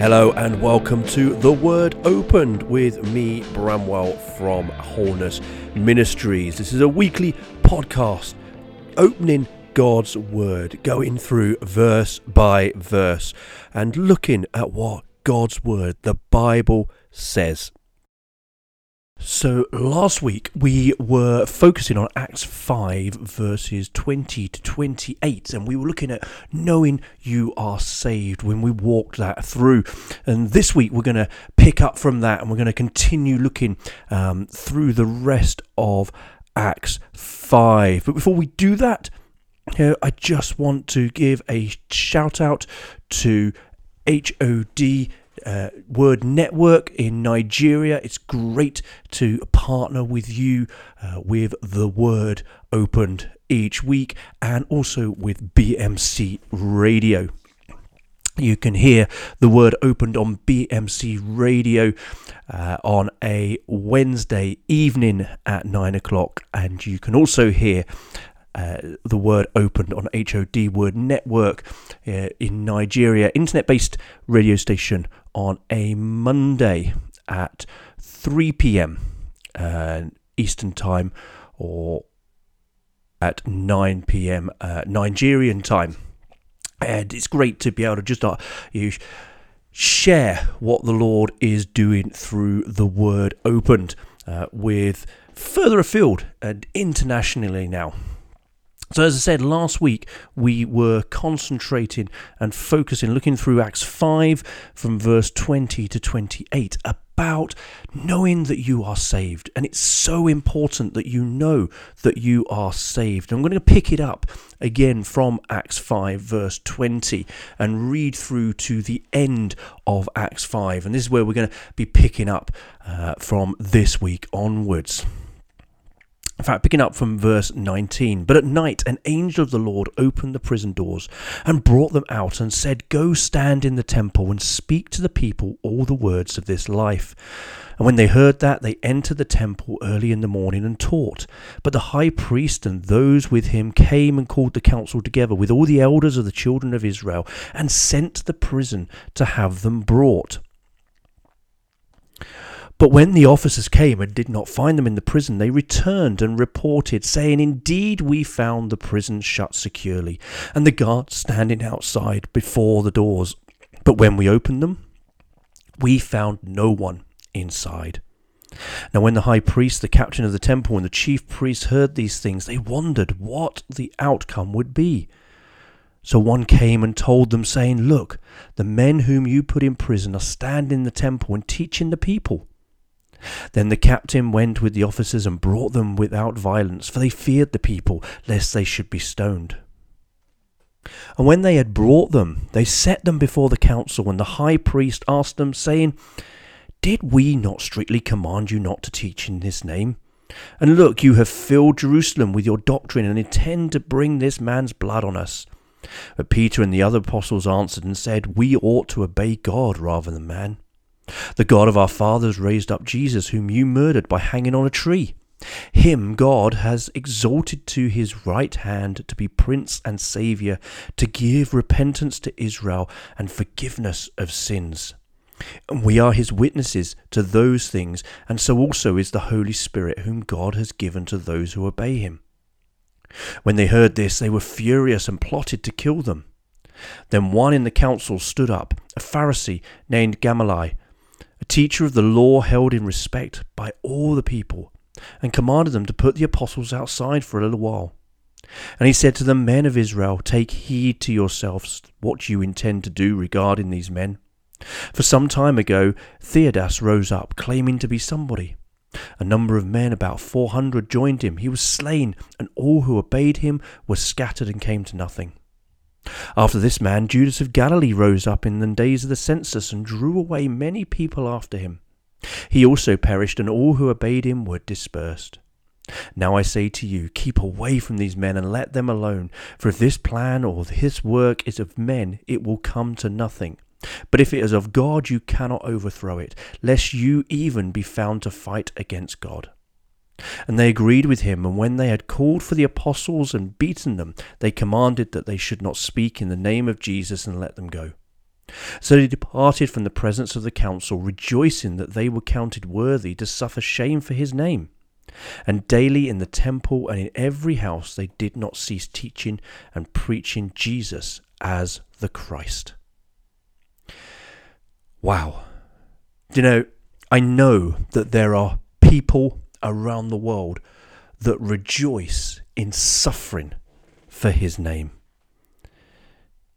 Hello and welcome to The Word Opened with me, Bramwell from Wholeness Ministries. This is a weekly podcast opening God's Word, going through verse by verse and looking at what God's Word, the Bible, says. So last week we were focusing on Acts 5 verses 20 to 28 and we were looking at knowing you are saved when we walked that through. And this week we're going to pick up from that and we're going to continue looking um, through the rest of Acts 5. But before we do that, you I just want to give a shout out to HOD uh, Word Network in Nigeria. It's great to partner with you uh, with the Word opened each week and also with BMC Radio. You can hear the word opened on BMC Radio uh, on a Wednesday evening at nine o'clock, and you can also hear uh, the word opened on HOD Word Network uh, in Nigeria, internet based radio station on a Monday at 3 pm uh, Eastern Time or at 9 pm uh, Nigerian time. And it's great to be able to just uh, you share what the Lord is doing through the Word opened with further afield and internationally now. So, as I said last week, we were concentrating and focusing, looking through Acts 5 from verse 20 to 28 about knowing that you are saved. And it's so important that you know that you are saved. I'm going to pick it up again from Acts 5, verse 20, and read through to the end of Acts 5. And this is where we're going to be picking up uh, from this week onwards. In fact, picking up from verse 19, but at night an angel of the Lord opened the prison doors and brought them out and said, Go stand in the temple and speak to the people all the words of this life. And when they heard that, they entered the temple early in the morning and taught. But the high priest and those with him came and called the council together with all the elders of the children of Israel and sent to the prison to have them brought. But when the officers came and did not find them in the prison, they returned and reported, saying, Indeed, we found the prison shut securely, and the guards standing outside before the doors. But when we opened them, we found no one inside. Now, when the high priest, the captain of the temple, and the chief priests heard these things, they wondered what the outcome would be. So one came and told them, saying, Look, the men whom you put in prison are standing in the temple and teaching the people. Then the captain went with the officers and brought them without violence, for they feared the people, lest they should be stoned. And when they had brought them, they set them before the council, and the high priest asked them, saying, Did we not strictly command you not to teach in this name? And look, you have filled Jerusalem with your doctrine, and intend to bring this man's blood on us. But Peter and the other apostles answered and said, We ought to obey God rather than man. The God of our fathers raised up Jesus, whom you murdered by hanging on a tree. Him God has exalted to his right hand to be Prince and Saviour, to give repentance to Israel and forgiveness of sins. And we are his witnesses to those things, and so also is the Holy Spirit, whom God has given to those who obey him. When they heard this, they were furious and plotted to kill them. Then one in the council stood up, a Pharisee named Gamaliel a teacher of the law held in respect by all the people, and commanded them to put the apostles outside for a little while. And he said to the men of Israel, Take heed to yourselves what you intend to do regarding these men. For some time ago, Theudas rose up, claiming to be somebody. A number of men, about four hundred, joined him. He was slain, and all who obeyed him were scattered and came to nothing. After this man, Judas of Galilee rose up in the days of the census and drew away many people after him. He also perished, and all who obeyed him were dispersed. Now I say to you, keep away from these men and let them alone, for if this plan or this work is of men, it will come to nothing. But if it is of God, you cannot overthrow it, lest you even be found to fight against God. And they agreed with him, and when they had called for the apostles and beaten them, they commanded that they should not speak in the name of Jesus and let them go. So they departed from the presence of the council, rejoicing that they were counted worthy to suffer shame for his name. And daily in the temple and in every house they did not cease teaching and preaching Jesus as the Christ. Wow. You know, I know that there are people around the world that rejoice in suffering for his name.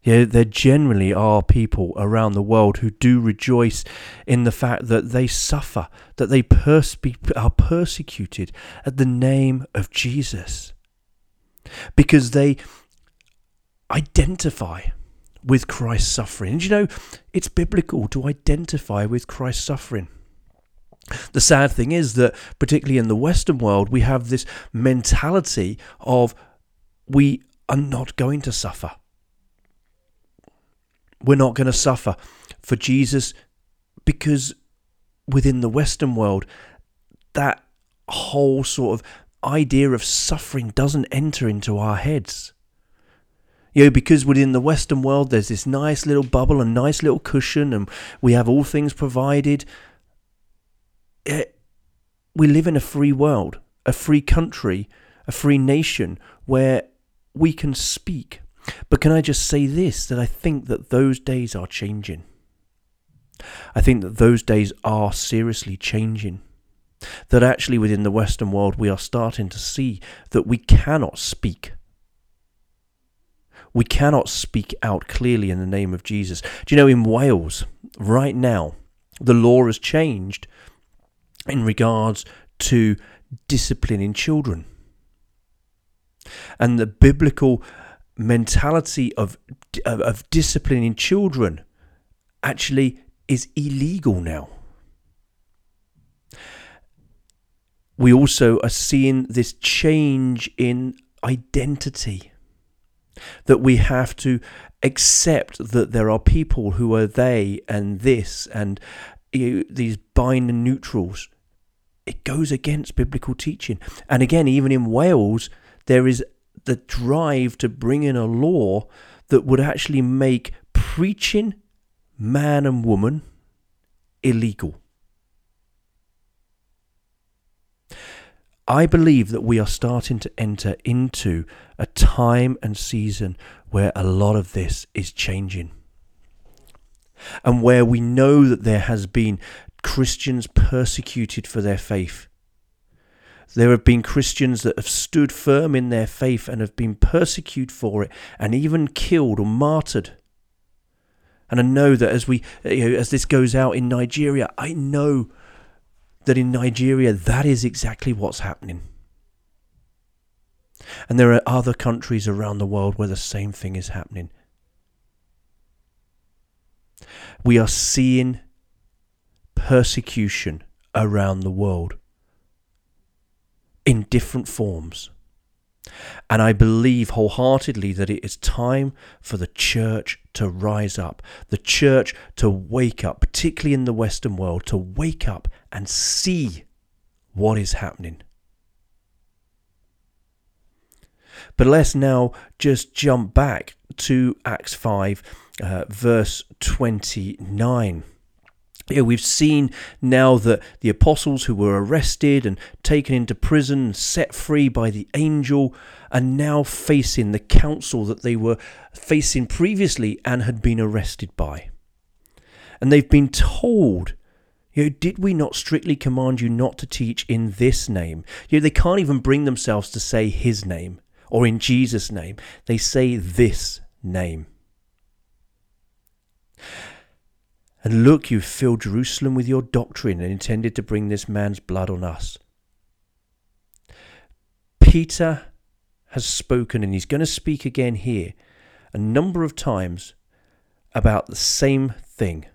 Yeah, there generally are people around the world who do rejoice in the fact that they suffer, that they are persecuted at the name of Jesus. Because they identify with Christ's suffering. And you know, it's biblical to identify with Christ's suffering. The sad thing is that, particularly in the Western world, we have this mentality of we are not going to suffer we're not going to suffer for Jesus because within the Western world, that whole sort of idea of suffering doesn't enter into our heads. You know, because within the Western world, there's this nice little bubble, a nice little cushion, and we have all things provided. It, eh, we live in a free world, a free country, a free nation where we can speak but can I just say this that I think that those days are changing. I think that those days are seriously changing. That actually within the Western world we are starting to see that we cannot speak. We cannot speak out clearly in the name of Jesus. Do you know in Wales, right now, the law has changed in regards to disciplining children. And the biblical mentality of, of, of disciplining children actually is illegal now. We also are seeing this change in identity. That we have to accept that there are people who are they and this and you these binary neutrals. It goes against biblical teaching. And again, even in Wales, there is the drive to bring in a law that would actually make preaching man and woman illegal. I believe that we are starting to enter into a time and season where a lot of this is changing. And where we know that there has been Christians persecuted for their faith. There have been Christians that have stood firm in their faith and have been persecuted for it and even killed or martyred. And I know that as we you know, as this goes out in Nigeria, I know that in Nigeria that is exactly what's happening. And there are other countries around the world where the same thing is happening. We are seeing persecution around the world in different forms. And I believe wholeheartedly that it is time for the church to rise up, the church to wake up, particularly in the Western world, to wake up and see what is happening. But let's now just jump back to Acts 5, uh, verse 29 yeah, we've seen now that the apostles who were arrested and taken into prison, set free by the angel, are now facing the council that they were facing previously and had been arrested by. And they've been told, you know, did we not strictly command you not to teach in this name? You know, they can't even bring themselves to say his name or in Jesus' name. They say this name. And look, you filled Jerusalem with your doctrine and intended to bring this man's blood on us. Peter has spoken, and he's going to speak again here a number of times about the same thing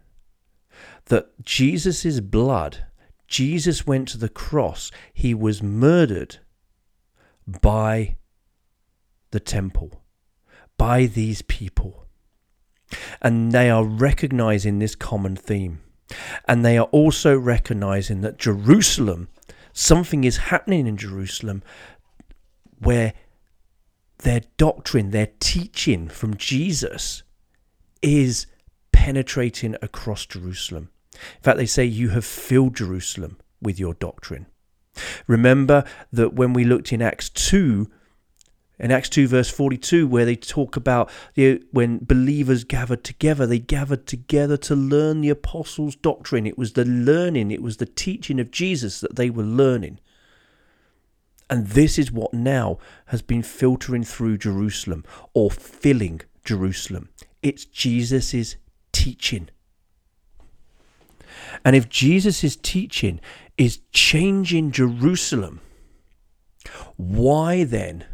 that Jesus' blood, Jesus went to the cross, he was murdered by the temple, by these people. And they are recognizing this common theme. And they are also recognizing that Jerusalem, something is happening in Jerusalem where their doctrine, their teaching from Jesus is penetrating across Jerusalem. In fact, they say you have filled Jerusalem with your doctrine. Remember that when we looked in Acts 2, in Acts 2, verse 42, where they talk about you know, when believers gathered together, they gathered together to learn the apostles' doctrine. It was the learning, it was the teaching of Jesus that they were learning. And this is what now has been filtering through Jerusalem or filling Jerusalem. It's Jesus' teaching. And if Jesus' teaching is changing Jerusalem, why then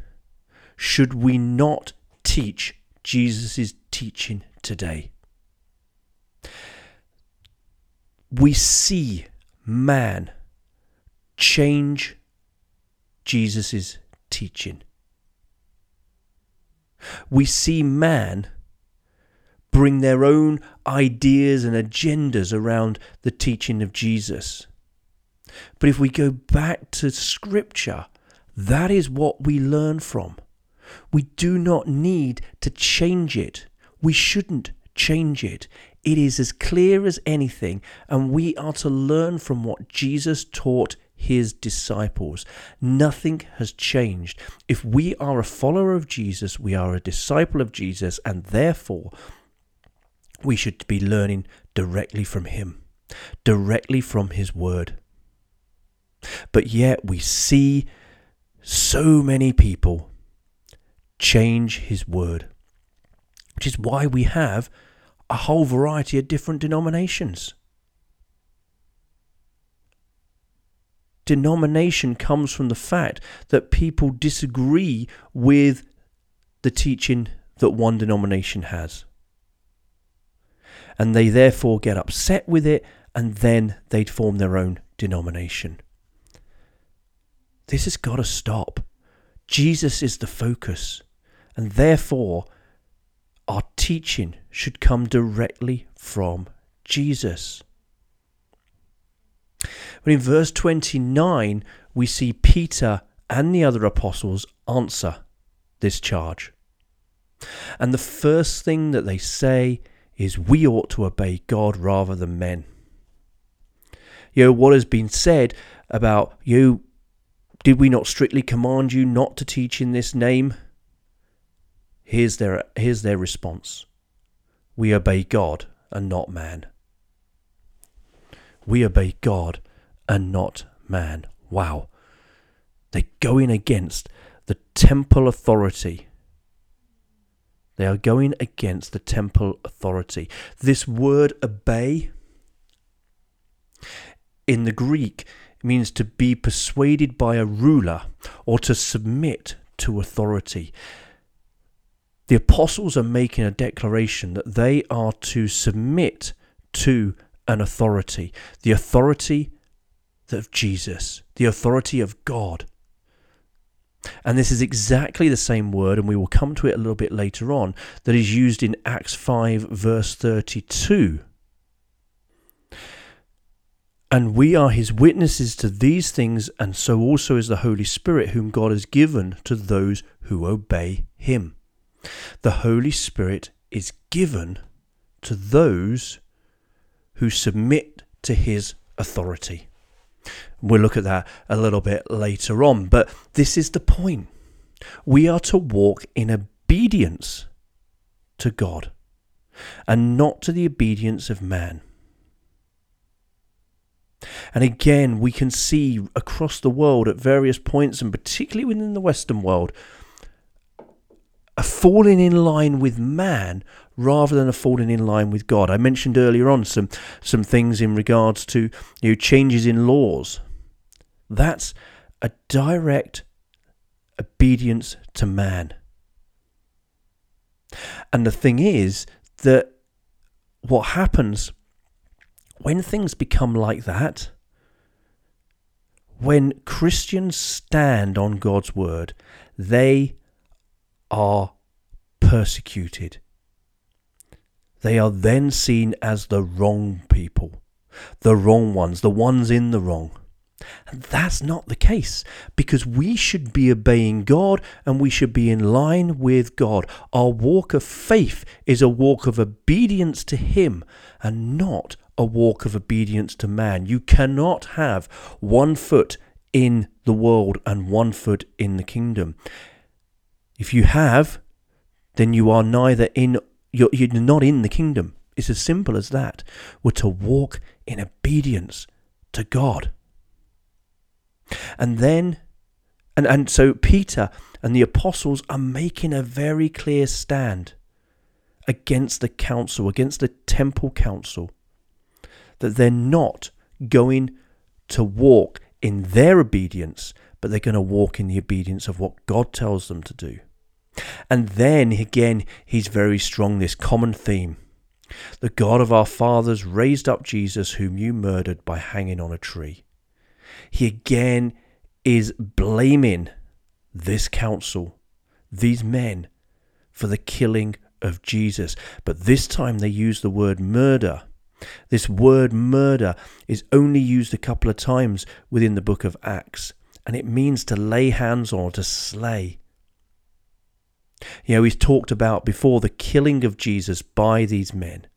should we not teach Jesus' teaching today? We see man change Jesus' teaching. We see man bring their own ideas and agendas around the teaching of Jesus. But if we go back to Scripture, that is what we learn from. We do not need to change it. We shouldn't change it. It is as clear as anything, and we are to learn from what Jesus taught his disciples. Nothing has changed. If we are a follower of Jesus, we are a disciple of Jesus, and therefore we should be learning directly from him, directly from his word. But yet we see so many people change his word, which is why we have a whole variety of different denominations. Denomination comes from the fact that people disagree with the teaching that one denomination has. And they therefore get upset with it and then they'd form their own denomination. This has got to stop. Jesus is the focus, and therefore our teaching should come directly from Jesus. But in verse 29, we see Peter and the other apostles answer this charge. And the first thing that they say is, We ought to obey God rather than men. You know, what has been said about you, did we not strictly command you not to teach in this name? Here's their, here's their response We obey God and not man. We obey God and not man. Wow. They're going against the temple authority. They are going against the temple authority. This word obey in the Greek means to be persuaded by a ruler or to submit to authority. The apostles are making a declaration that they are to submit to an authority, the authority of Jesus, the authority of God. And this is exactly the same word, and we will come to it a little bit later on, that is used in Acts 5, verse 32. And we are his witnesses to these things, and so also is the Holy Spirit, whom God has given to those who obey him. The Holy Spirit is given to those who submit to his authority. We'll look at that a little bit later on, but this is the point. We are to walk in obedience to God and not to the obedience of man. And again, we can see across the world at various points, and particularly within the Western world, a falling in line with man rather than a falling in line with God. I mentioned earlier on some some things in regards to you know, changes in laws. That's a direct obedience to man. And the thing is that what happens when things become like that, when Christians stand on God's word, they are persecuted. They are then seen as the wrong people, the wrong ones, the ones in the wrong. And that's not the case because we should be obeying God and we should be in line with God. Our walk of faith is a walk of obedience to Him and not a walk of obedience to man. You cannot have one foot in the world and one foot in the kingdom. If you have, then you are neither in, you're, you're not in the kingdom. It's as simple as that. We're to walk in obedience to God. And then, and, and so Peter and the apostles are making a very clear stand against the council, against the temple council, that they're not going to walk in their obedience, but they're going to walk in the obedience of what God tells them to do. And then again, he's very strong, this common theme. The God of our fathers raised up Jesus, whom you murdered by hanging on a tree he again is blaming this council, these men, for the killing of Jesus. But this time they use the word murder. This word murder is only used a couple of times within the book of Acts, and it means to lay hands on or to slay. You know, he's talked about before the killing of Jesus by these men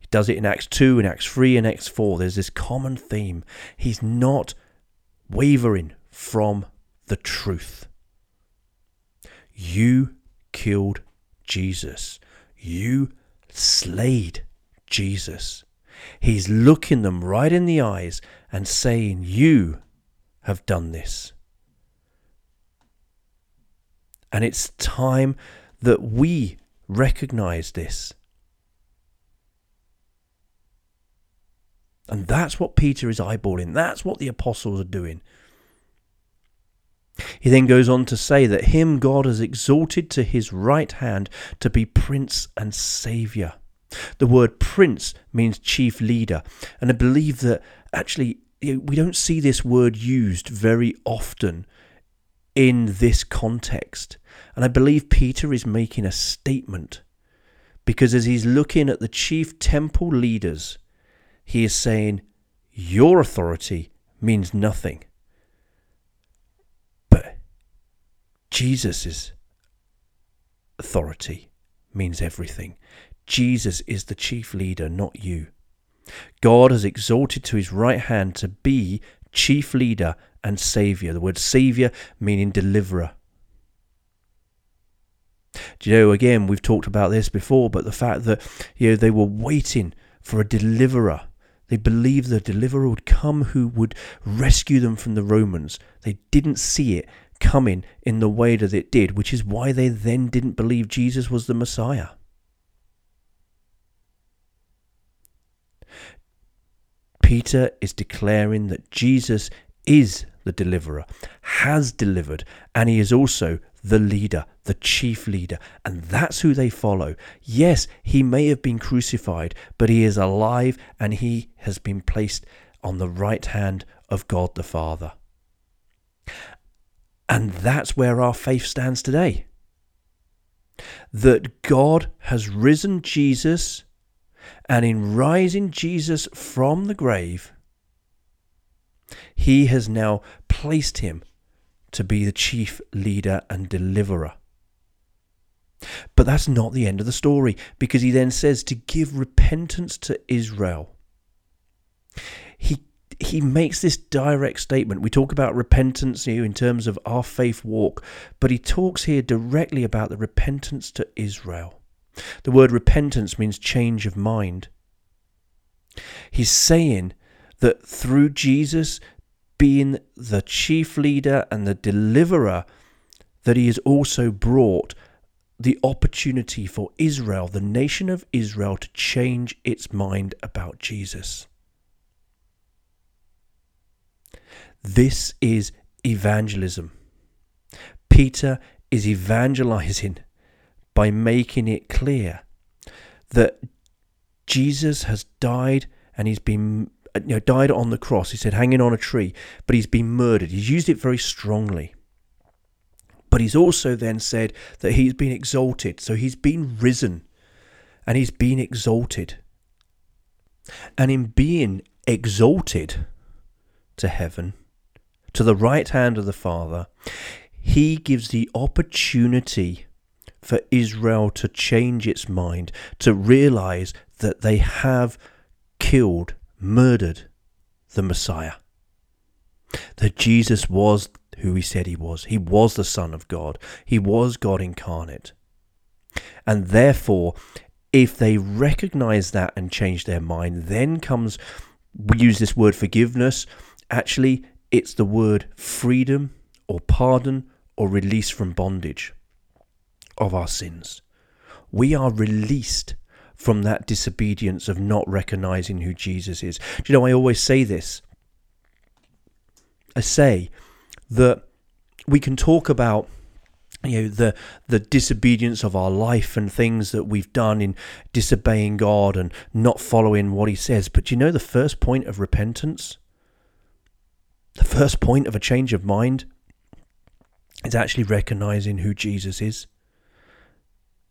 He does it in Acts 2, in Acts 3, and Acts 4. There's this common theme. He's not wavering from the truth. You killed Jesus. You slayed Jesus. He's looking them right in the eyes and saying, You have done this. And it's time that we recognize this And that's what Peter is eyeballing. That's what the apostles are doing. He then goes on to say that him God has exalted to his right hand to be prince and saviour. The word prince means chief leader. And I believe that actually we don't see this word used very often in this context. And I believe Peter is making a statement because as he's looking at the chief temple leaders, he is saying, Your authority means nothing. But Jesus' authority means everything. Jesus is the chief leader, not you. God has exalted to his right hand to be chief leader and saviour. The word saviour meaning deliverer. Do you know, again, we've talked about this before, but the fact that, you know, they were waiting for a deliverer they believed the deliverer would come who would rescue them from the Romans. They didn't see it coming in the way that it did, which is why they then didn't believe Jesus was the Messiah. Peter is declaring that Jesus is the deliverer, has delivered, and he is also the leader, the chief leader, and that's who they follow. Yes, he may have been crucified, but he is alive and he has been placed on the right hand of God the Father. And that's where our faith stands today. That God has risen Jesus, and in rising Jesus from the grave, he has now placed him to be the chief leader and deliverer. But that's not the end of the story, because he then says to give repentance to Israel. He he makes this direct statement. We talk about repentance here in terms of our faith walk, but he talks here directly about the repentance to Israel. The word repentance means change of mind. He's saying that through Jesus, being the chief leader and the deliverer, that he has also brought the opportunity for Israel, the nation of Israel, to change its mind about Jesus. This is evangelism. Peter is evangelizing by making it clear that Jesus has died and he's been you know, died on the cross. He said hanging on a tree, but he's been murdered. He's used it very strongly. But he's also then said that he's been exalted. So he's been risen and he's been exalted. And in being exalted to heaven, to the right hand of the Father, he gives the opportunity for Israel to change its mind, to realize that they have killed, murdered the Messiah. That Jesus was who he said he was. He was the Son of God. He was God incarnate. And therefore, if they recognize that and change their mind, then comes, we use this word forgiveness. Actually, it's the word freedom or pardon or release from bondage of our sins. We are released from that disobedience of not recognizing who Jesus is. Do you know, I always say this. I say that we can talk about you know the the disobedience of our life and things that we've done in disobeying God and not following what he says but do you know the first point of repentance the first point of a change of mind is actually recognizing who Jesus is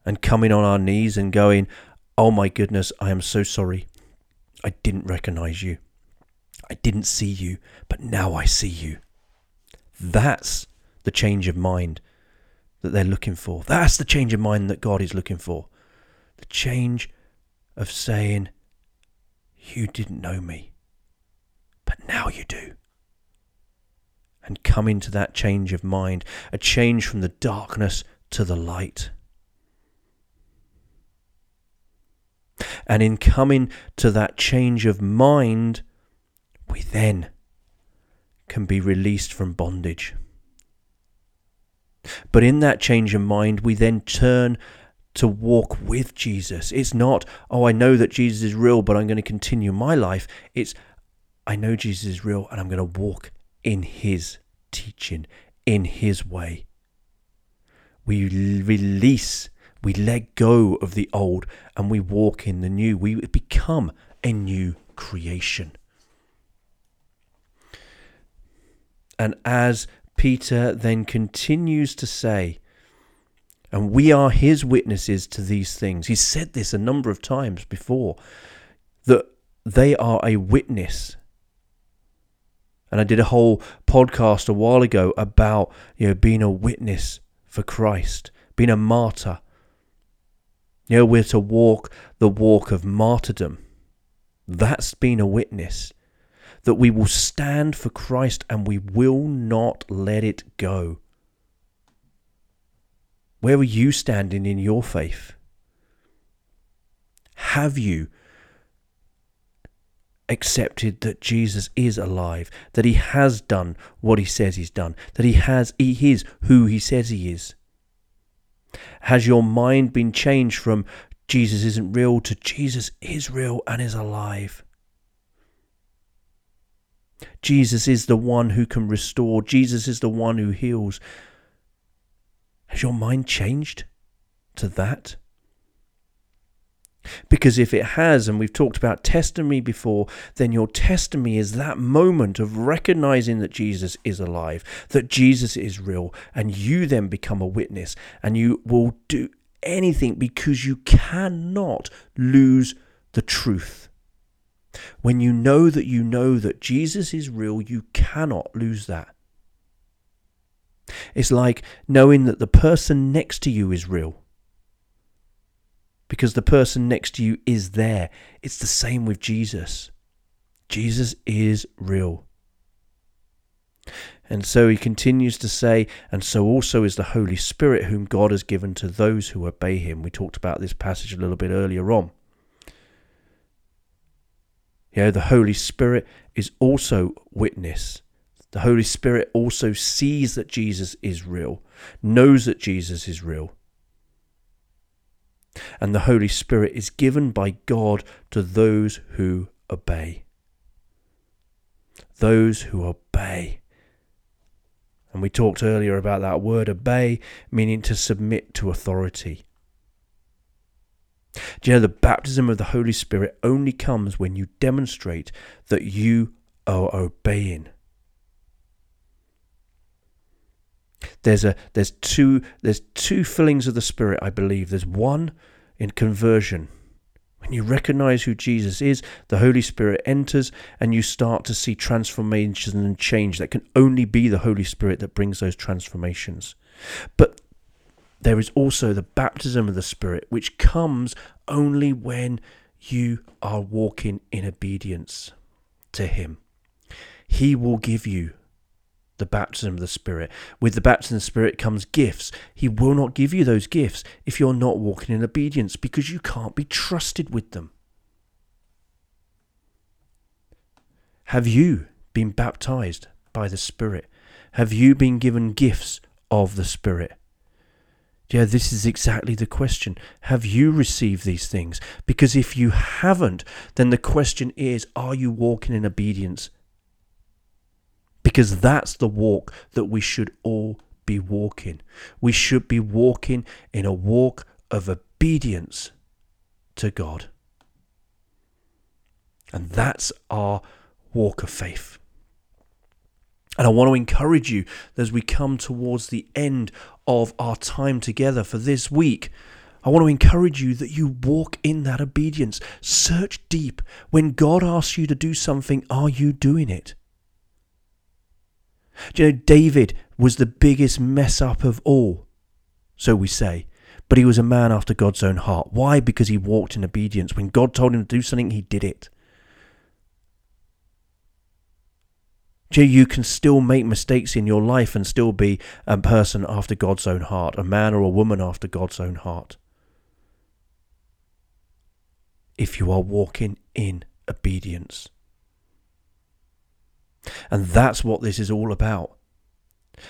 and coming on our knees and going oh my goodness I am so sorry I didn't recognize you I didn't see you but now I see you that's the change of mind that they're looking for. That's the change of mind that God is looking for. The change of saying, You didn't know me, but now you do. And come into that change of mind, a change from the darkness to the light. And in coming to that change of mind, we then can be released from bondage. But in that change of mind, we then turn to walk with Jesus. It's not, oh, I know that Jesus is real, but I'm going to continue my life. It's, I know Jesus is real and I'm going to walk in his teaching, in his way. We release, we let go of the old and we walk in the new. We become a new creation. And as Peter then continues to say, and we are his witnesses to these things. He said this a number of times before that they are a witness. And I did a whole podcast a while ago about you know being a witness for Christ, being a martyr. You know, we're to walk the walk of martyrdom. That's being a witness that we will stand for Christ and we will not let it go. Where are you standing in your faith? Have you accepted that Jesus is alive, that he has done what he says he's done, that he has he is who he says he is? Has your mind been changed from Jesus isn't real to Jesus is real and is alive? Jesus is the one who can restore. Jesus is the one who heals. Has your mind changed to that? Because if it has, and we've talked about testimony before, then your testimony is that moment of recognizing that Jesus is alive, that Jesus is real, and you then become a witness and you will do anything because you cannot lose the truth. When you know that you know that Jesus is real, you cannot lose that. It's like knowing that the person next to you is real. Because the person next to you is there. It's the same with Jesus. Jesus is real. And so he continues to say, and so also is the Holy Spirit, whom God has given to those who obey him. We talked about this passage a little bit earlier on. You know, the Holy Spirit is also witness. The Holy Spirit also sees that Jesus is real, knows that Jesus is real. And the Holy Spirit is given by God to those who obey. Those who obey. And we talked earlier about that word obey, meaning to submit to authority. Do you know the baptism of the Holy Spirit only comes when you demonstrate that you are obeying? There's a there's two there's two fillings of the Spirit, I believe. There's one in conversion. When you recognize who Jesus is, the Holy Spirit enters and you start to see transformation and change that can only be the Holy Spirit that brings those transformations. But there is also the baptism of the Spirit, which comes only when you are walking in obedience to Him. He will give you the baptism of the Spirit. With the baptism of the Spirit comes gifts. He will not give you those gifts if you're not walking in obedience because you can't be trusted with them. Have you been baptized by the Spirit? Have you been given gifts of the Spirit? Yeah, this is exactly the question. Have you received these things? Because if you haven't, then the question is are you walking in obedience because that's the walk that we should all be walking. We should be walking in a walk of obedience to God. And that's our walk of faith. And I want to encourage you as we come towards the end of our time together for this week. I want to encourage you that you walk in that obedience. Search deep. When God asks you to do something, are you doing it? Do you know, David was the biggest mess up of all, so we say. But he was a man after God's own heart. Why? Because he walked in obedience. When God told him to do something, he did it. Do you can still make mistakes in your life and still be a person after God's own heart, a man or a woman after God's own heart. If you are walking in obedience. And that's what this is all about.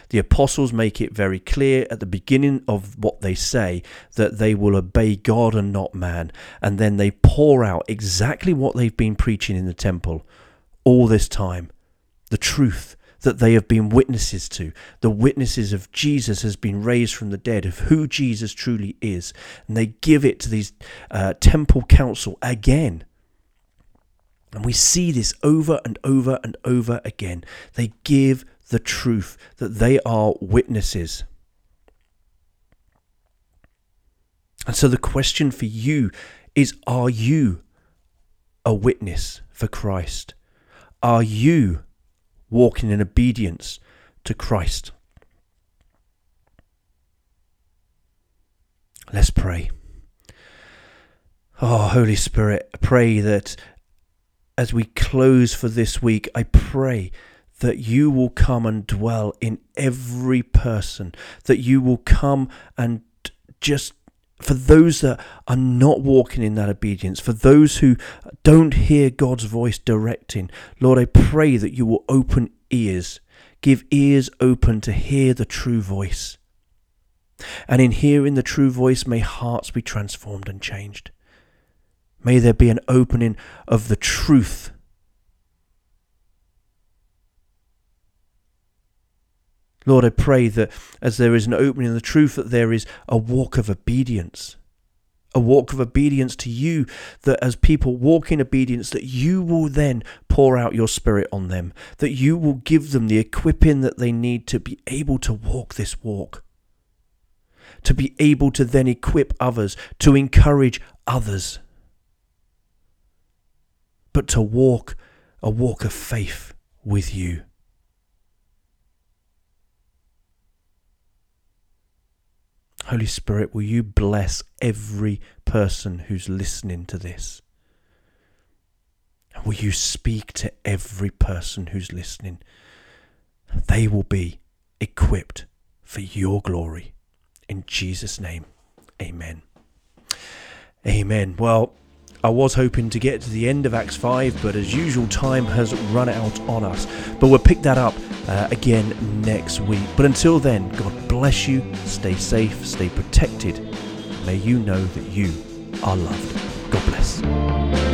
The apostles make it very clear at the beginning of what they say that they will obey God and not man. And then they pour out exactly what they've been preaching in the temple all this time the truth that they have been witnesses to. The witnesses of Jesus has been raised from the dead, of who Jesus truly is. And they give it to these uh, temple council again. And we see this over and over and over again. They give the truth that they are witnesses. And so the question for you is Are you a witness for Christ? Are you walking in obedience to Christ? Let's pray. Oh, Holy Spirit, pray that as we close for this week, I pray that you will come and dwell in every person, that you will come and just for those that are not walking in that obedience, for those who don't hear God's voice directing, Lord, I pray that you will open ears, give ears open to hear the true voice. And in hearing the true voice, may hearts be transformed and changed. May there be an opening of the truth. Lord, I pray that as there is an opening of the truth, that there is a walk of obedience, a walk of obedience to you, that as people walk in obedience, that you will then pour out your spirit on them, that you will give them the equipping that they need to be able to walk this walk, to be able to then equip others, to encourage others but to walk a walk of faith with you. Holy Spirit, will you bless every person who's listening to this? Will you speak to every person who's listening? They will be equipped for your glory. In Jesus' name, amen. Amen. Well, I was hoping to get to the end of Acts 5, but as usual, time has run out on us. But we'll pick that up uh, again next week. But until then, God bless you, stay safe, stay protected. May you know that you are loved. God bless.